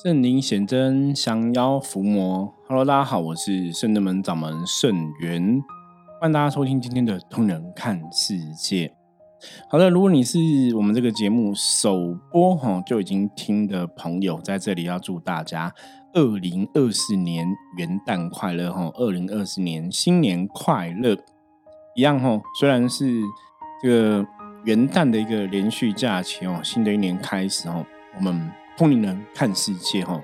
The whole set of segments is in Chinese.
圣灵显真，降妖伏魔。Hello，大家好，我是圣德门掌门圣元，欢迎大家收听今天的《通人看世界》。好的，如果你是我们这个节目首播哈就已经听的朋友，在这里要祝大家二零二四年元旦快乐哈！二零二四年新年快乐！一样哈，虽然是这个元旦的一个连续假期哦，新的一年开始哦，我们。通灵人看世界哈，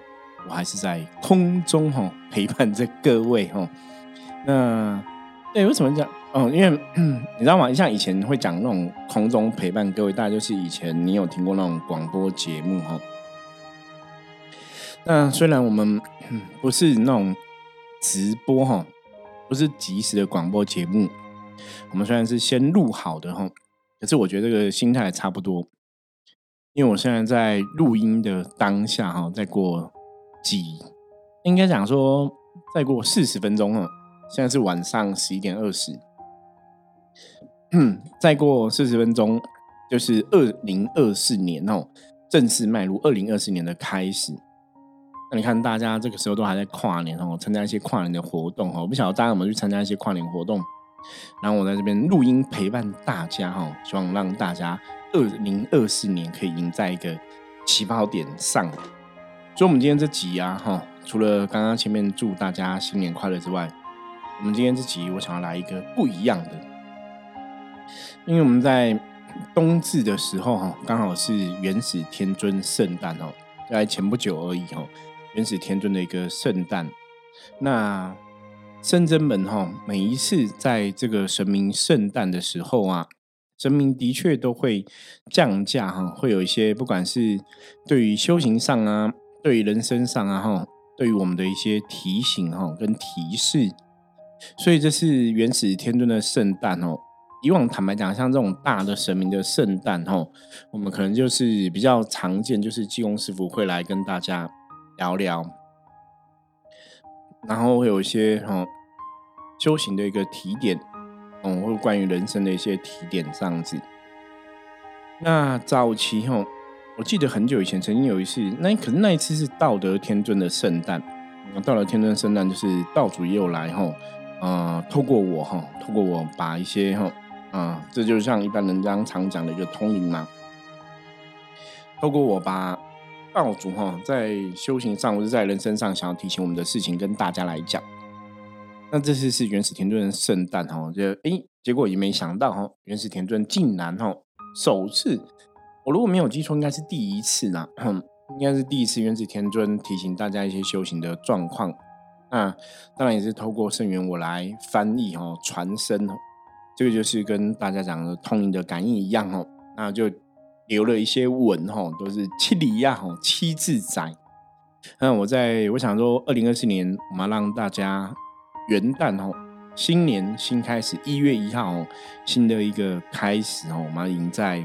我还是在空中哈陪伴着各位哈。那对为什么讲？哦，因为 你知道吗？像以前会讲那种空中陪伴各位，大概就是以前你有听过那种广播节目哈。那虽然我们 不是那种直播哈，不是即时的广播节目，我们虽然是先录好的哈，可是我觉得这个心态差不多。因为我现在在录音的当下哈，再过几，应该讲说再过四十分钟哈，现在是晚上十一点二十，再过四十分钟就是二零二四年哦，正式迈入二零二四年的开始。那你看大家这个时候都还在跨年哦，参加一些跨年的活动哦，我不晓得大家有没有去参加一些跨年活动。然后我在这边录音陪伴大家哈，希望让大家。二零二四年可以赢在一个起跑点上，所以，我们今天这集啊，哈，除了刚刚前面祝大家新年快乐之外，我们今天这集我想要来一个不一样的，因为我们在冬至的时候，哈，刚好是元始天尊圣诞哦，在前不久而已，哦，元始天尊的一个圣诞。那圣真门哈，每一次在这个神明圣诞的时候啊。神明的确都会降价哈，会有一些不管是对于修行上啊，对于人生上啊哈，对于我们的一些提醒哈跟提示，所以这是原始天尊的圣诞哦。以往坦白讲，像这种大的神明的圣诞哈，我们可能就是比较常见，就是济公师傅会来跟大家聊聊，然后会有一些哈修行的一个提点。嗯，或关于人生的一些提点这样子。那早期哈，我记得很久以前曾经有一次，那可是那一次是道德天尊的圣诞。那道德天尊圣诞就是道主也有来哈，呃，透过我哈，透过我把一些哈，啊，这就像一般人家常讲的一个通灵嘛。透过我把道主哈，在修行上或者在人生上想要提醒我们的事情跟大家来讲。那这次是元始天尊圣诞哦，就诶，结果也没想到哦，元始天尊竟然哦首次，我如果没有记错，应该是第一次啦，应该是第一次元始天尊提醒大家一些修行的状况。那当然也是透过圣元我来翻译哦，传声哦，这个就是跟大家讲的通灵的感应一样哦，那就留了一些文哈，都是七里亚哦七字仔。那我在我想说，二零二四年我们让大家。元旦哦，新年新开始，一月一号哦，新的一个开始哦，我们要赢在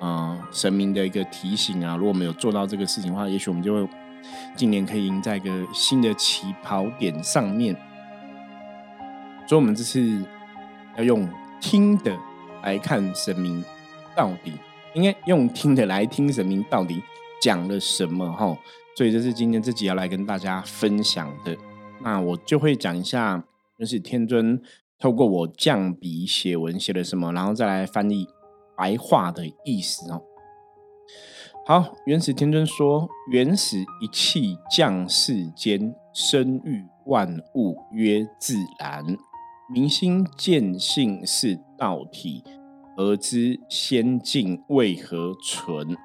啊神明的一个提醒啊，如果没有做到这个事情的话，也许我们就会今年可以赢在一个新的起跑点上面。所以，我们这次要用听的来看神明到底，应该用听的来听神明到底讲了什么哈。所以，这是今天自己要来跟大家分享的。那我就会讲一下，就是天尊透过我降笔写文写了什么，然后再来翻译白话的意思哦。好，原始天尊说：“原始一气降世间，生育万物曰自然。明心见性是道体，而知仙境为何存。”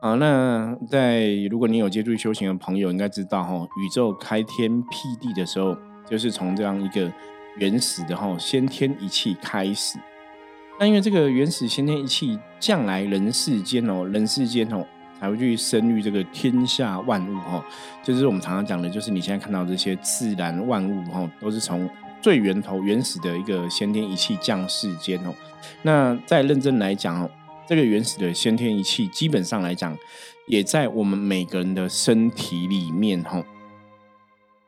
好，那在如果你有接触修行的朋友，应该知道哈，宇宙开天辟地的时候，就是从这样一个原始的哈先天一气开始。那因为这个原始先天一气降来人世间哦，人世间哦才会去生育这个天下万物哈，就是我们常常讲的，就是你现在看到这些自然万物哈，都是从最源头原始的一个先天一气降世间哦。那在认真来讲哦。这个原始的先天一气，基本上来讲，也在我们每个人的身体里面，哈。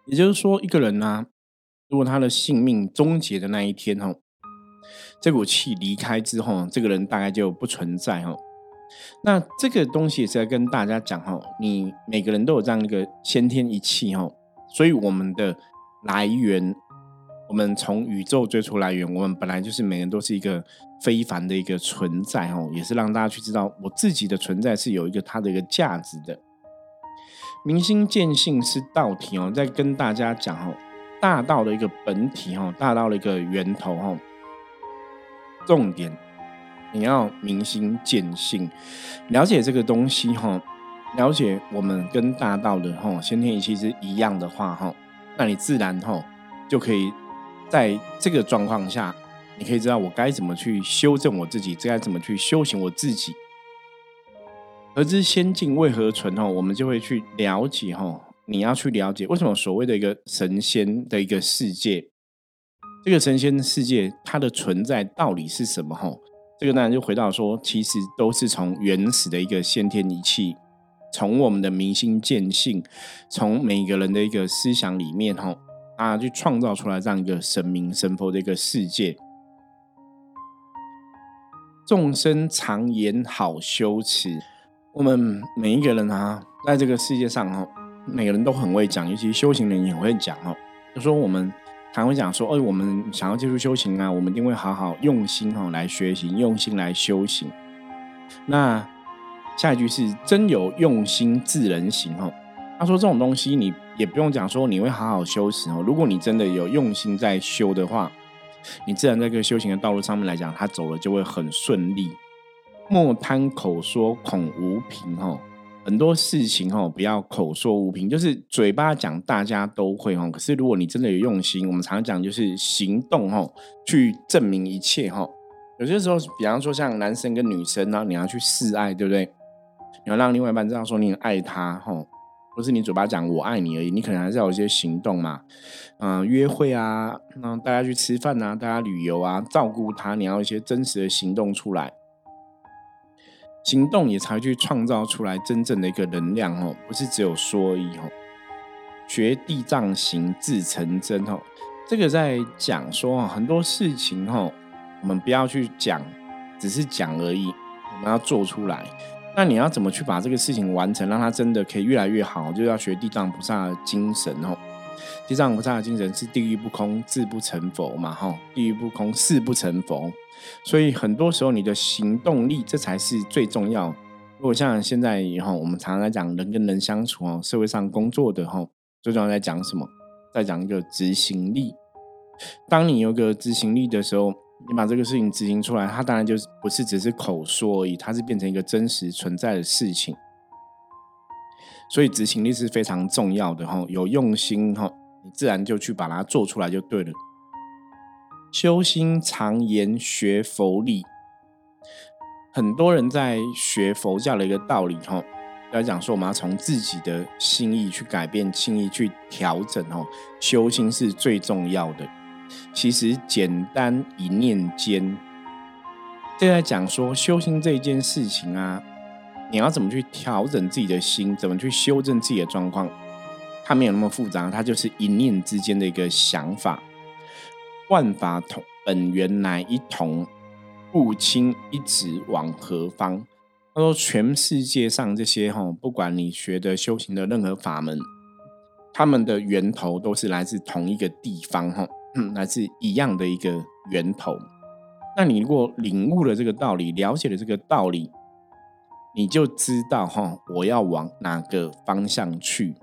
也就是说，一个人呢，如果他的性命终结的那一天，哈，这股气离开之后，这个人大概就不存在，哈。那这个东西也是要跟大家讲哈，你每个人都有这样一个先天一气哈，所以我们的来源，我们从宇宙最初来源，我们本来就是每个人都是一个非凡的一个存在哦，也是让大家去知道我自己的存在是有一个它的一个价值的。明心见性是道体哦，在跟大家讲哦，大道的一个本体哦，大道的一个源头哦，重点。你要明心见性，了解这个东西哈，了解我们跟大道的哈先天一气是一样的话哈，那你自然哈就可以在这个状况下，你可以知道我该怎么去修正我自己，该怎么去修行我自己。何知先进为何存哈？我们就会去了解哈，你要去了解为什么所谓的一个神仙的一个世界，这个神仙世界它的存在到底是什么哈？这个当然就回到说，其实都是从原始的一个先天仪器，从我们的明心见性，从每个人的一个思想里面啊，去创造出来这样一个神明神佛的一个世界。众生常言好修持，我们每一个人啊，在这个世界上哦，每个人都很会讲，尤其修行人也很会讲哦，就说我们。常会讲说，哎，我们想要接触修行啊，我们一定会好好用心哈来学习，用心来修行。那下一句是真有用心自人行哈。他说这种东西你也不用讲说你会好好修持哦。如果你真的有用心在修的话，你自然在这个修行的道路上面来讲，他走了就会很顺利。莫贪口说恐无凭哦。很多事情哈，不要口说无凭，就是嘴巴讲，大家都会哈。可是如果你真的有用心，我们常讲就是行动哈，去证明一切哈。有些时候，比方说像男生跟女生呢，你要去示爱，对不对？你要让另外一半知道说你很爱他哈，不是你嘴巴讲我爱你而已，你可能还是要有一些行动嘛。嗯，约会啊，那大家去吃饭啊，大家旅游啊，照顾他，你要一些真实的行动出来。行动也才去创造出来真正的一个能量哦，不是只有说而已哦。学地藏行自成真哦，这个在讲说很多事情哦，我们不要去讲，只是讲而已，我们要做出来。那你要怎么去把这个事情完成，让它真的可以越来越好？就要学地藏菩萨的精神哦。地藏菩萨的精神是地狱不空，自不成佛嘛，哈，地狱不空，誓不成佛。所以很多时候，你的行动力这才是最重要。如果像现在以后，我们常常在讲人跟人相处哦，社会上工作的哈，最重要在讲什么？在讲一个执行力。当你有个执行力的时候，你把这个事情执行出来，它当然就是不是只是口说而已，它是变成一个真实存在的事情。所以执行力是非常重要的哈，有用心哈，你自然就去把它做出来就对了。修心常言学佛理，很多人在学佛教的一个道理哈，来讲说我们要从自己的心意去改变，心意去调整哦。修心是最重要的。其实简单一念间，就在讲说修心这件事情啊，你要怎么去调整自己的心，怎么去修正自己的状况，它没有那么复杂，它就是一念之间的一个想法。万法同本源乃一同，不清一指往何方？他说，全世界上这些哈，不管你学的修行的任何法门，他们的源头都是来自同一个地方哈，来自一样的一个源头。那你如果领悟了这个道理，了解了这个道理，你就知道哈，我要往哪个方向去。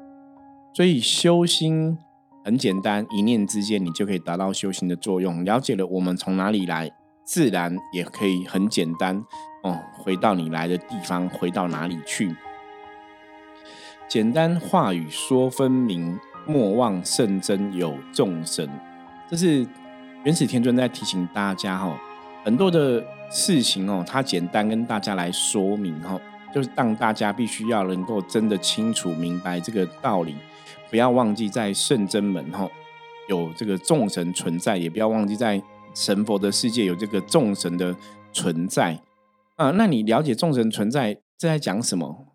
所以修心。很简单，一念之间，你就可以达到修行的作用。了解了我们从哪里来，自然也可以很简单哦，回到你来的地方，回到哪里去？简单话语说分明，莫忘圣真有众生。这是原始天尊在提醒大家哈，很多的事情哦，他简单跟大家来说明哈，就是让大家必须要能够真的清楚明白这个道理。不要忘记在圣真门哈有这个众神存在，也不要忘记在神佛的世界有这个众神的存在啊。那你了解众神存在这在讲什么？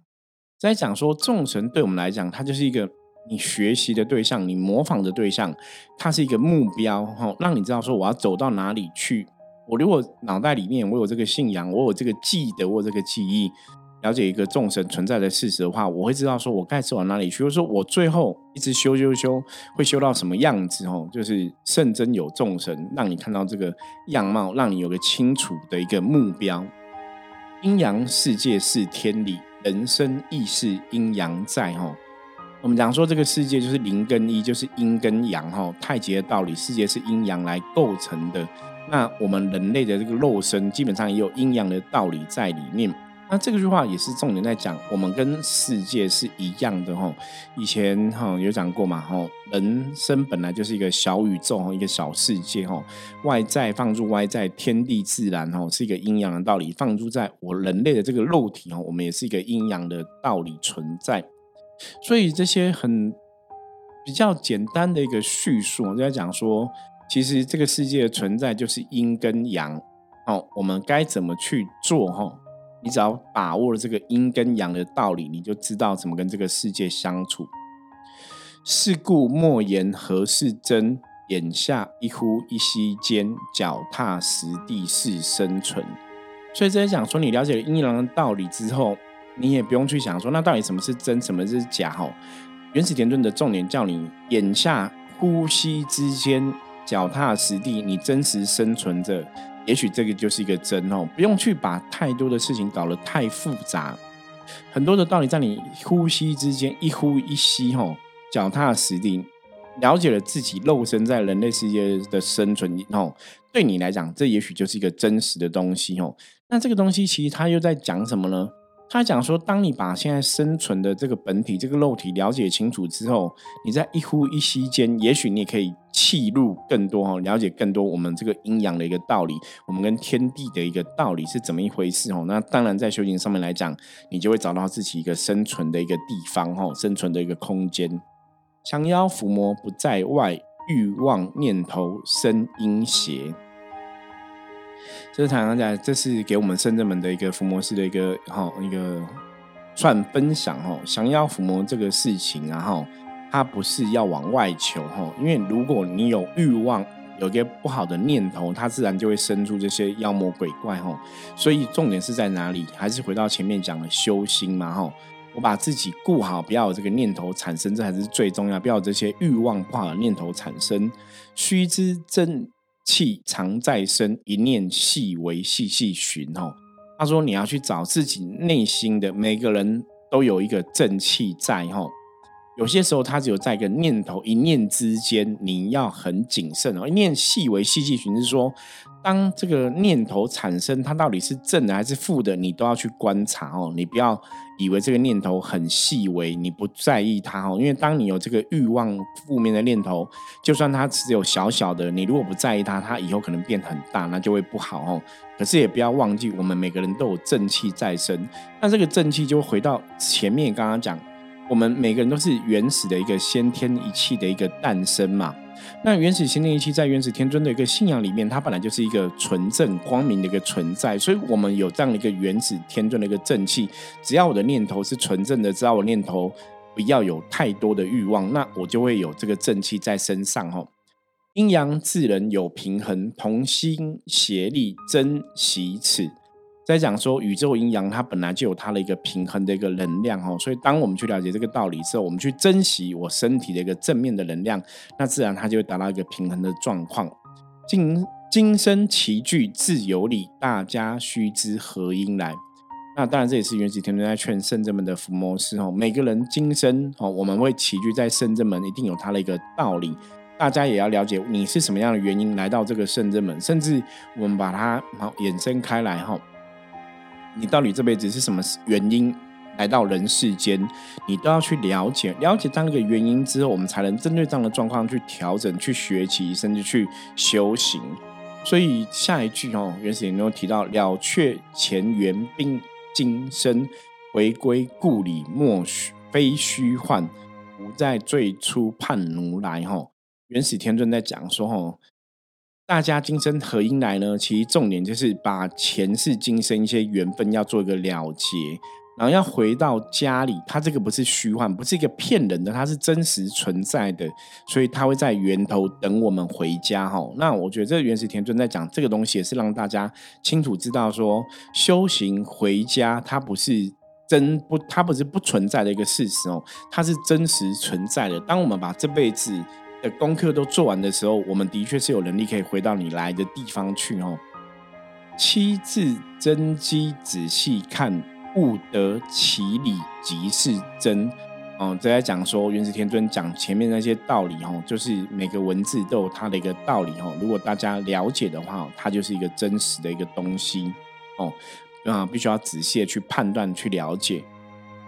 在讲说众神对我们来讲，它就是一个你学习的对象，你模仿的对象，它是一个目标哈，让你知道说我要走到哪里去，我如果脑袋里面我有这个信仰，我有这个记得，我有这个记忆，了解一个众神存在的事实的话，我会知道说我该走往哪里去。或者说我最后一直修修修，会修到什么样子？哦，就是圣真有众神，让你看到这个样貌，让你有个清楚的一个目标。阴阳世界是天理，人生亦是阴阳在。哈。我们讲说这个世界就是零跟一，就是阴跟阳哈，太极的道理，世界是阴阳来构成的。那我们人类的这个肉身，基本上也有阴阳的道理在里面。那这个句话也是重点在讲，我们跟世界是一样的哈。以前哈有讲过嘛哈，人生本来就是一个小宇宙哈，一个小世界哈。外在放入外在，天地自然哈，是一个阴阳的道理。放入在我人类的这个肉体哈，我们也是一个阴阳的道理存在。所以这些很比较简单的一个叙述，我在讲说，其实这个世界的存在就是阴跟阳，哦，我们该怎么去做？哈，你只要把握了这个阴跟阳的道理，你就知道怎么跟这个世界相处。是故莫言何事真，眼下一呼一吸间，脚踏实地是生存。所以这些讲说，你了解了阴阳的道理之后。你也不用去想说，那到底什么是真，什么是假？哦，原始田顿的重点叫你眼下呼吸之间，脚踏实地，你真实生存着，也许这个就是一个真哦。不用去把太多的事情搞得太复杂，很多的道理在你呼吸之间一呼一吸，吼，脚踏实地，了解了自己肉身在人类世界的生存，哦，对你来讲，这也许就是一个真实的东西，哦。那这个东西其实它又在讲什么呢？他讲说，当你把现在生存的这个本体、这个肉体了解清楚之后，你在一呼一吸间，也许你可以气入更多哈，了解更多我们这个阴阳的一个道理，我们跟天地的一个道理是怎么一回事哦。那当然，在修行上面来讲，你就会找到自己一个生存的一个地方哈，生存的一个空间。降妖伏魔不在外，欲望念头生阴邪。这是常常讲，这是给我们圣者们的一个伏魔师的一个哈一个算分享哈，降妖伏魔这个事情，然后它不是要往外求哈，因为如果你有欲望，有一个不好的念头，它自然就会生出这些妖魔鬼怪哈。所以重点是在哪里？还是回到前面讲的修心嘛哈。我把自己顾好，不要有这个念头产生，这还是最重要。不要有这些欲望不好的念头产生，须知真。气藏在身，一念细微细细寻。哦，他说你要去找自己内心的，每个人都有一个正气在。有些时候他只有在一个念头一念之间，你要很谨慎哦。一念细微细细寻是说。当这个念头产生，它到底是正的还是负的，你都要去观察哦。你不要以为这个念头很细微，你不在意它哦。因为当你有这个欲望、负面的念头，就算它只有小小的，你如果不在意它，它以后可能变很大，那就会不好哦。可是也不要忘记，我们每个人都有正气在身。那这个正气就回到前面刚刚讲，我们每个人都是原始的一个先天一气的一个诞生嘛。那原始心灵一气在原始天尊的一个信仰里面，它本来就是一个纯正光明的一个存在，所以我们有这样的一个原始天尊的一个正气。只要我的念头是纯正的，只要我念头不要有太多的欲望，那我就会有这个正气在身上。哈，阴阳自然有平衡，同心协力，珍惜此。在讲说宇宙阴阳，它本来就有它的一个平衡的一个能量哈，所以当我们去了解这个道理之后，我们去珍惜我身体的一个正面的能量，那自然它就会达到一个平衡的状况。今今生齐聚自有理，大家须知何因来。那当然这也是原始天尊在劝圣者们的伏魔师哈，每个人今生哦，我们会齐聚在圣者门，一定有它的一个道理，大家也要了解你是什么样的原因来到这个圣者门，甚至我们把它好衍生开来哈。你到底这辈子是什么原因来到人世间？你都要去了解，了解当一个原因之后，我们才能针对这样的状况去调整、去学习，甚至去修行。所以下一句哦，原始人都提到：“了却前缘兵今生，回归故里莫虚非虚幻，不在最初叛奴来。”哈，原始天尊在讲说：“哈。”大家今生何因来呢？其实重点就是把前世今生一些缘分要做一个了结，然后要回到家里，它这个不是虚幻，不是一个骗人的，它是真实存在的，所以它会在源头等我们回家哈。那我觉得这个原始田尊在讲这个东西，也是让大家清楚知道说，修行回家，它不是真不，它不是不存在的一个事实哦，它是真实存在的。当我们把这辈子的功课都做完的时候，我们的确是有能力可以回到你来的地方去哦。七字真机仔细看。悟得其理即是真，哦，这在讲说元始天尊讲前面那些道理，哦，就是每个文字都有它的一个道理，哦。如果大家了解的话，它就是一个真实的一个东西，哦，啊，必须要仔细的去判断、去了解。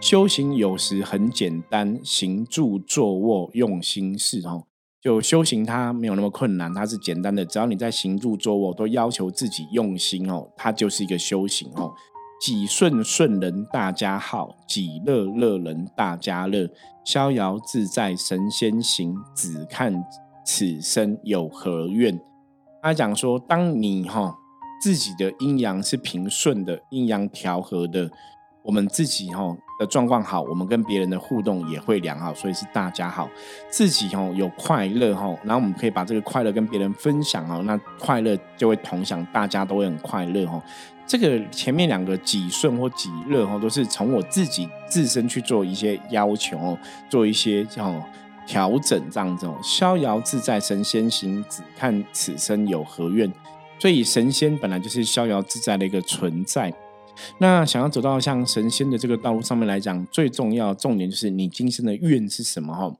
修行有时很简单，行住坐卧用心事，哦，就修行它没有那么困难，它是简单的，只要你在行住坐卧都要求自己用心，哦，它就是一个修行，哦。己顺顺人大家好，己乐乐人大家乐，逍遥自在神仙行，只看此生有何愿。他讲说，当你哈自己的阴阳是平顺的，阴阳调和的，我们自己哈的状况好，我们跟别人的互动也会良好，所以是大家好，自己哈有快乐哈，然后我们可以把这个快乐跟别人分享哈，那快乐就会同享，大家都会很快乐哈。这个前面两个己顺或己乐哈，都是从我自己自身去做一些要求，做一些叫调整这样子哦。逍遥自在神仙行，只看此生有何愿。所以神仙本来就是逍遥自在的一个存在。那想要走到像神仙的这个道路上面来讲，最重要重点就是你今生的愿是什么哈。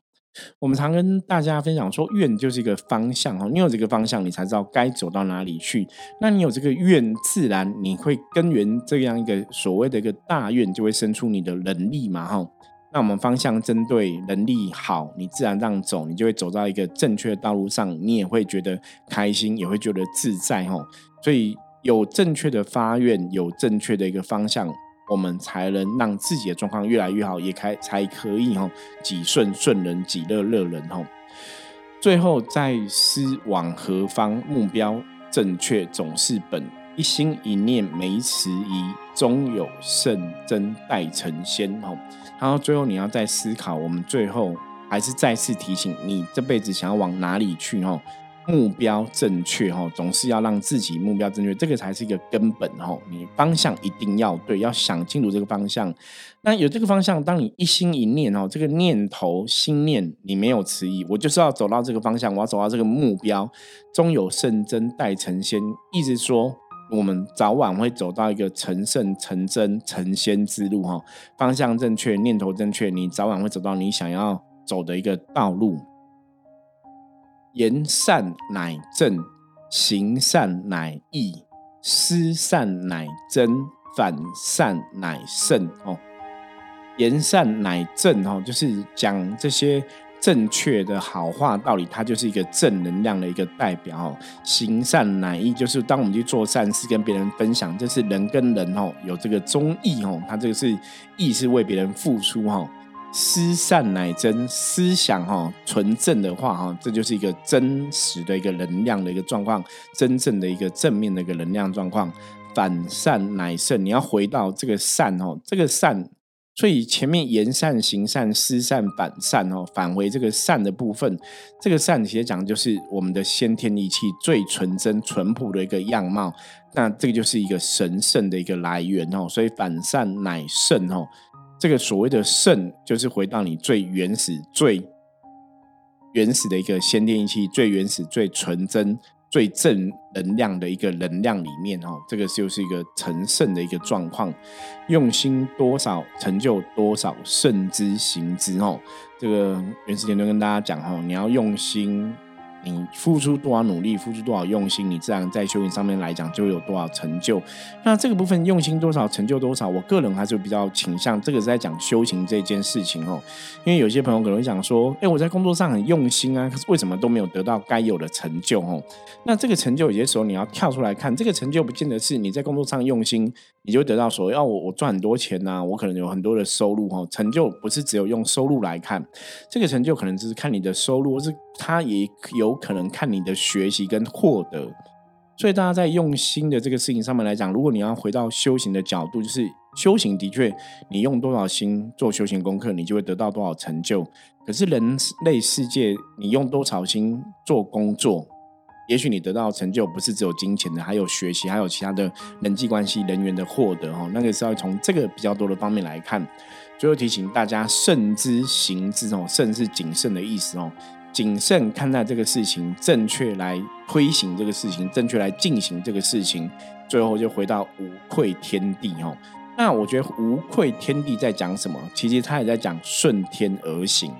我们常跟大家分享说，愿就是一个方向哈，你有这个方向，你才知道该走到哪里去。那你有这个愿，自然你会根源这样一个所谓的一个大愿，就会生出你的能力嘛哈。那我们方向针对能力好，你自然这样走，你就会走到一个正确的道路上，你也会觉得开心，也会觉得自在哈。所以有正确的发愿，有正确的一个方向。我们才能让自己的状况越来越好，也开才可以哈，己顺顺人，己乐乐人哈。最后再思往何方，目标正确总是本，一心一念没迟疑，终有圣真待成仙哈。然后最后你要再思考，我们最后还是再次提醒你，这辈子想要往哪里去哈。目标正确哈，总是要让自己目标正确，这个才是一个根本哈。你方向一定要对，要想清楚这个方向。那有这个方向，当你一心一念哦，这个念头心念你没有迟疑，我就是要走到这个方向，我要走到这个目标，终有圣真待成仙。意思说，我们早晚会走到一个成圣、成真、成仙之路哈。方向正确，念头正确，你早晚会走到你想要走的一个道路。言善乃正，行善乃义，思善乃真，反善乃圣。哦，言善乃正，哦，就是讲这些正确的好话道理，它就是一个正能量的一个代表。哦，行善乃义，就是当我们去做善事，跟别人分享，这是人跟人哦有这个忠义哦，他这个是义是为别人付出哦。思善乃真，思想哈纯正的话哈，这就是一个真实的一个能量的一个状况，真正的一个正面的一个能量状况。反善乃圣，你要回到这个善哦，这个善，所以前面言善、行善、思善、反善哦，返回这个善的部分，这个善其实讲就是我们的先天一气最纯真、淳朴的一个样貌，那这个就是一个神圣的一个来源哦，所以反善乃圣哦。这个所谓的圣，就是回到你最原始、最原始的一个先天一气，最原始、最纯真、最正能量的一个能量里面哦。这个就是一个成圣的一个状况，用心多少，成就多少，圣之行之哦。这个原始天都跟大家讲哦，你要用心。你付出多少努力，付出多少用心，你自然在修行上面来讲就有多少成就。那这个部分用心多少，成就多少，我个人还是比较倾向这个是在讲修行这件事情哦。因为有些朋友可能会讲说，哎，我在工作上很用心啊，可是为什么都没有得到该有的成就哦？那这个成就有些时候你要跳出来看，这个成就不见得是你在工作上用心，你就得到说，要我我赚很多钱呐，我可能有很多的收入哦。成就不是只有用收入来看，这个成就可能只是看你的收入，或是他也有。可能看你的学习跟获得，所以大家在用心的这个事情上面来讲，如果你要回到修行的角度，就是修行的确，你用多少心做修行功课，你就会得到多少成就。可是人类世界，你用多少心做工作，也许你得到成就不是只有金钱的，还有学习，还有其他的人际关系、人员的获得哦。那个是要从这个比较多的方面来看。最后提醒大家，慎之行之哦，慎是谨慎的意思哦。谨慎看待这个事情，正确来推行这个事情，正确来进行这个事情，最后就回到无愧天地哦。那我觉得无愧天地在讲什么？其实他也在讲顺天而行。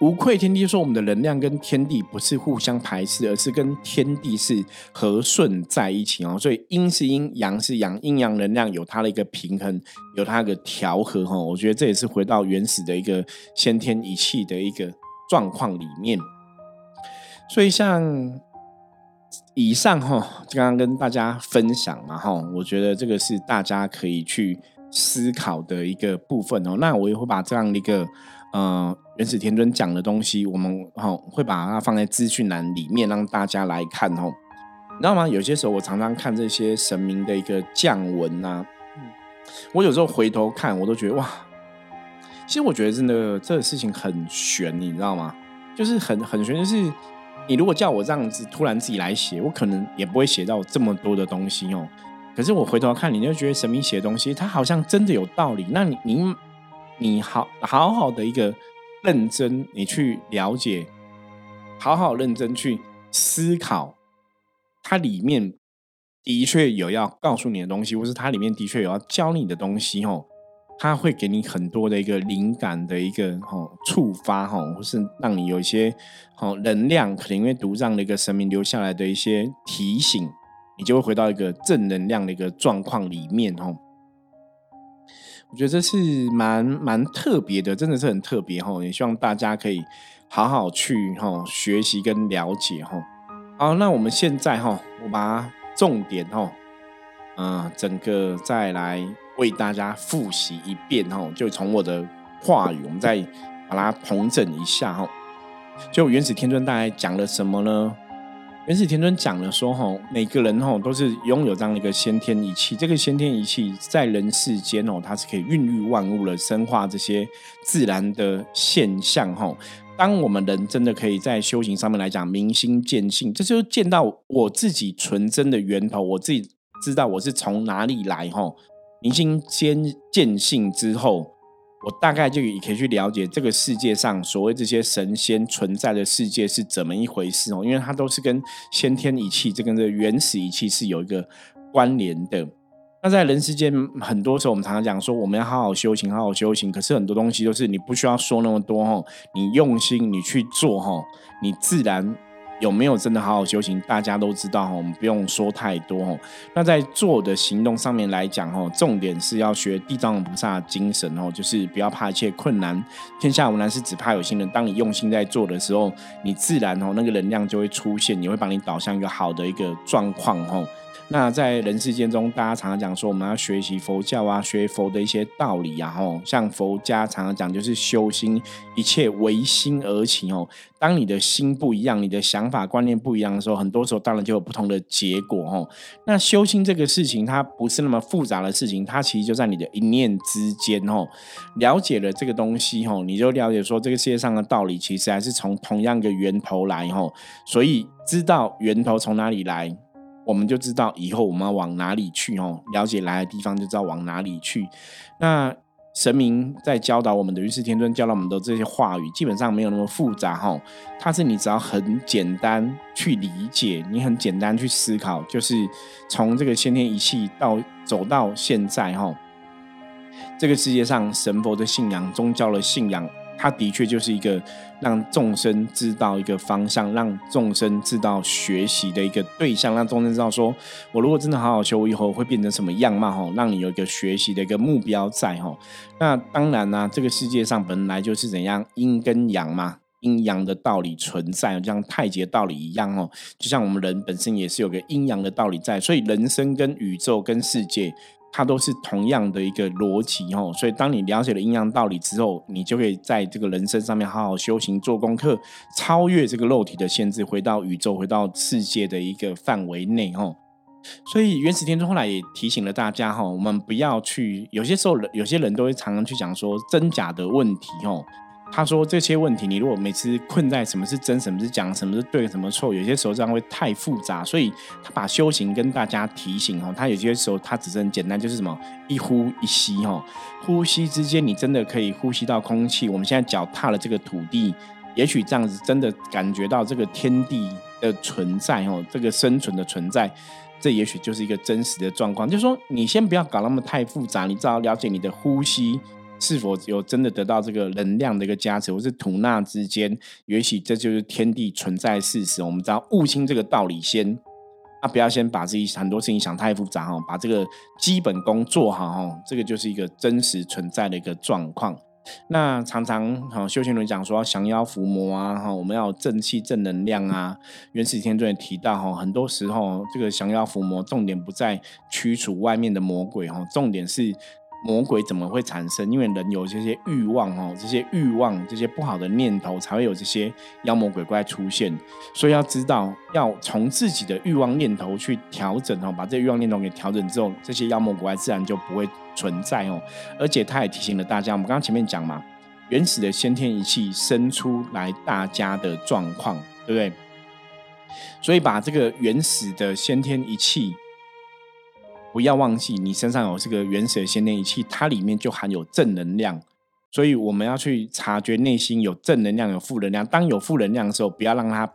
无愧天地说，我们的能量跟天地不是互相排斥，而是跟天地是和顺在一起哦。所以阴是阴，阳是阳，阴阳能量有它的一个平衡，有它的调和哈。我觉得这也是回到原始的一个先天一气的一个。状况里面，所以像以上哈，刚刚跟大家分享嘛哈，我觉得这个是大家可以去思考的一个部分哦。那我也会把这样的一个呃原始天尊讲的东西，我们哈会把它放在资讯栏里面，让大家来看哦。你知道吗？有些时候我常常看这些神明的一个降文呐，我有时候回头看，我都觉得哇。其实我觉得真的这个事情很悬，你知道吗？就是很很悬，就是你如果叫我这样子突然自己来写，我可能也不会写到这么多的东西哦。可是我回头看，你就觉得神明写的东西，它好像真的有道理。那你你你好好好的一个认真，你去了解，好好认真去思考，它里面的确有要告诉你的东西，或是它里面的确有要教你的东西哦。它会给你很多的一个灵感的一个哦触发哈，或是让你有一些好能量，可能因为读这样的一个神明留下来的一些提醒，你就会回到一个正能量的一个状况里面哦。我觉得这是蛮蛮特别的，真的是很特别哈。也希望大家可以好好去哈学习跟了解哈。好，那我们现在哈，我把重点哈，嗯，整个再来。为大家复习一遍哈，就从我的话语，我们再把它统整一下哈。就原始天尊大概讲了什么呢？原始天尊讲了说吼，每个人吼都是拥有这样的一个先天仪器，这个先天仪器在人世间哦，它是可以孕育万物的，生化这些自然的现象吼。当我们人真的可以在修行上面来讲明心见性，这就见到我自己纯真的源头，我自己知道我是从哪里来吼。明心见见性之后，我大概就也可以去了解这个世界上所谓这些神仙存在的世界是怎么一回事哦，因为它都是跟先天仪器，这跟这原始仪器是有一个关联的。那在人世间，很多时候我们常常讲说，我们要好好修行，好好修行。可是很多东西都是你不需要说那么多哦，你用心你去做哈，你自然。有没有真的好好修行？大家都知道哈，我们不用说太多哈。那在做的行动上面来讲哈，重点是要学地藏菩萨精神哦，就是不要怕一切困难，天下无难事，只怕有心人。当你用心在做的时候，你自然哦那个能量就会出现，你会把你导向一个好的一个状况哦。那在人世间中，大家常常讲说，我们要学习佛教啊，学佛的一些道理啊，吼，像佛家常常讲，就是修心，一切唯心而起哦。当你的心不一样，你的想法观念不一样的时候，很多时候当然就有不同的结果哦。那修心这个事情，它不是那么复杂的事情，它其实就在你的一念之间哦。了解了这个东西哦，你就了解说，这个世界上的道理其实还是从同样的源头来哦。所以知道源头从哪里来。我们就知道以后我们要往哪里去哦，了解来的地方就知道往哪里去。那神明在教导我们的于是天尊教导我们的这些话语，基本上没有那么复杂哈。它是你只要很简单去理解，你很简单去思考，就是从这个先天一气到走到现在哈，这个世界上神佛的信仰、宗教的信仰。它的确就是一个让众生知道一个方向，让众生知道学习的一个对象，让众生知道说，我如果真的好好修，我以后会变成什么样貌？哈，让你有一个学习的一个目标在哈。那当然呢，这个世界上本来就是怎样阴跟阳嘛，阴阳的道理存在，就像太极的道理一样哦。就像我们人本身也是有个阴阳的道理在，所以人生跟宇宙跟世界。它都是同样的一个逻辑哦，所以当你了解了阴阳道理之后，你就可以在这个人生上面好好修行、做功课，超越这个肉体的限制，回到宇宙、回到世界的一个范围内哦。所以原始天尊后来也提醒了大家哈，我们不要去，有些时候有些人都会常常去讲说真假的问题哦。他说这些问题，你如果每次困在什么是真，什么是假，什么是对，什么错，有些时候这样会太复杂。所以他把修行跟大家提醒哦，他有些时候他只是很简单，就是什么一呼一吸哈，呼吸之间你真的可以呼吸到空气。我们现在脚踏了这个土地，也许这样子真的感觉到这个天地的存在哦，这个生存的存在。这也许就是一个真实的状况，就是说，你先不要搞那么太复杂，你只要了解你的呼吸是否有真的得到这个能量的一个加持，或是吐纳之间，也许这就是天地存在事实。我们只要悟清这个道理先，啊，不要先把自己很多事情想太复杂哈，把这个基本功做好哈，这个就是一个真实存在的一个状况。那常常哈，修行人讲说降妖伏魔啊，哈，我们要正气正能量啊。元始天尊也提到哈，很多时候这个降妖伏魔，重点不在驱除外面的魔鬼哈，重点是。魔鬼怎么会产生？因为人有这些欲望哦，这些欲望、这些不好的念头，才会有这些妖魔鬼怪出现。所以要知道，要从自己的欲望念头去调整哦，把这欲望念头给调整之后，这些妖魔鬼怪自然就不会存在哦。而且他也提醒了大家，我们刚刚前面讲嘛，原始的先天一气生出来大家的状况，对不对？所以把这个原始的先天一气。不要忘记，你身上有这个原始的先天一气，它里面就含有正能量。所以我们要去察觉内心有正能量、有负能量。当有负能量的时候，不要让它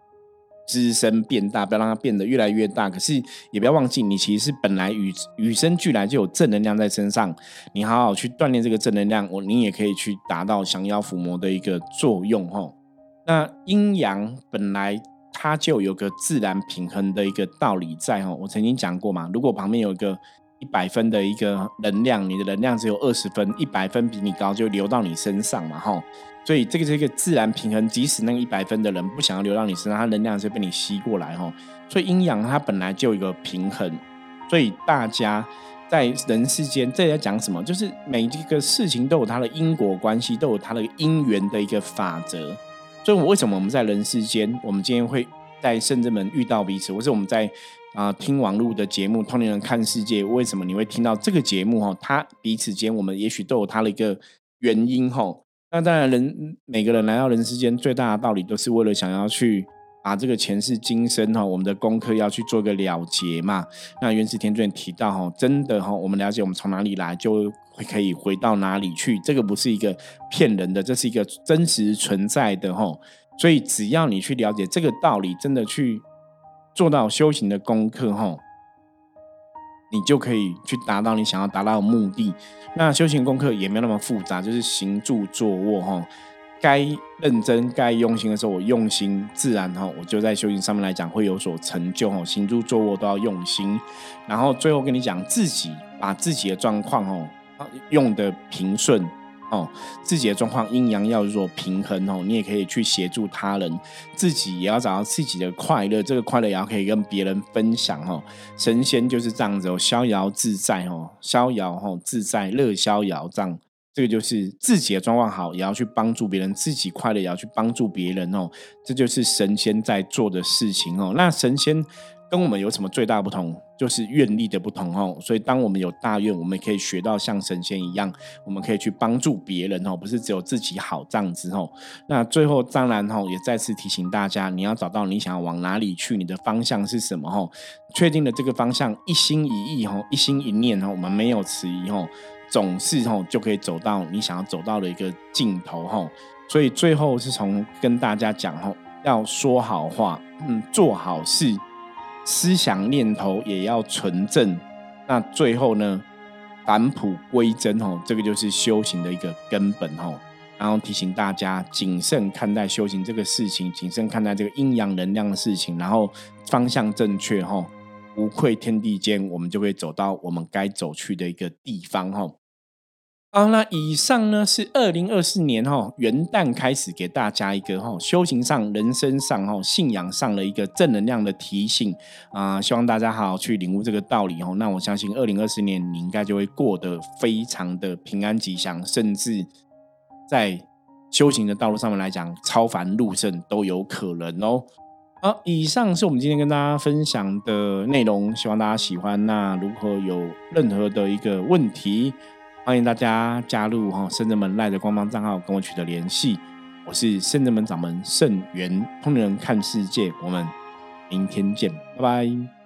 滋生变大，不要让它变得越来越大。可是也不要忘记，你其实是本来与与生俱来就有正能量在身上。你好好去锻炼这个正能量，我你也可以去达到降妖伏魔的一个作用。哦，那阴阳本来。它就有个自然平衡的一个道理在哈，我曾经讲过嘛，如果旁边有一个一百分的一个能量，你的能量只有二十分，一百分比你高就流到你身上嘛吼，所以这个是一个自然平衡，即使那个一百分的人不想要流到你身上，他能量是被你吸过来吼，所以阴阳它本来就有一个平衡，所以大家在人世间这在讲什么？就是每一个事情都有它的因果关系，都有它的因缘的一个法则。所以，我为什么我们在人世间，我们今天会在圣人们遇到彼此，或是我们在啊听网络的节目《通灵人看世界》，为什么你会听到这个节目？哈，他彼此间，我们也许都有他的一个原因。哈，那当然，人每个人来到人世间，最大的道理都是为了想要去把这个前世今生哈，我们的功课要去做个了结嘛。那原始天尊提到哈，真的哈，我们了解我们从哪里来就。可以回到哪里去？这个不是一个骗人的，这是一个真实存在的吼。所以只要你去了解这个道理，真的去做到修行的功课吼，你就可以去达到你想要达到的目的。那修行功课也没有那么复杂，就是行住坐卧哈。该认真、该用心的时候，我用心，自然哈，我就在修行上面来讲会有所成就哈。行住坐卧都要用心，然后最后跟你讲，自己把自己的状况哦。用的平顺哦，自己的状况阴阳要做平衡哦，你也可以去协助他人，自己也要找到自己的快乐，这个快乐也要可以跟别人分享哦。神仙就是这样子哦，逍遥自在哦，逍遥哦自在乐逍遥这样，这个就是自己的状况好，也要去帮助别人，自己快乐也要去帮助别人哦，这就是神仙在做的事情哦。那神仙。跟我们有什么最大不同？就是愿力的不同哦。所以，当我们有大愿，我们可以学到像神仙一样，我们可以去帮助别人哦，不是只有自己好这样子哦。那最后，当然哈，也再次提醒大家，你要找到你想要往哪里去，你的方向是什么哦？确定了这个方向，一心一意哈，一心一念哈，我们没有迟疑哈，总是哈就可以走到你想要走到的一个尽头哈。所以，最后是从跟大家讲哈，要说好话，嗯，做好事。思想念头也要纯正，那最后呢，返璞归真哦，这个就是修行的一个根本哦。然后提醒大家谨慎看待修行这个事情，谨慎看待这个阴阳能量的事情，然后方向正确哈，无愧天地间，我们就会走到我们该走去的一个地方哈。好，那以上呢是二零二四年哈元旦开始给大家一个哈修行上、人生上哈信仰上的一个正能量的提醒啊，希望大家好好去领悟这个道理哦。那我相信二零二四年你应该就会过得非常的平安吉祥，甚至在修行的道路上面来讲超凡入圣都有可能哦。好，以上是我们今天跟大家分享的内容，希望大家喜欢。那如果有任何的一个问题，欢迎大家加入哈圣人门赖的官方账号跟我取得联系。我是圣人门掌门圣元通人看世界，我们明天见，拜拜。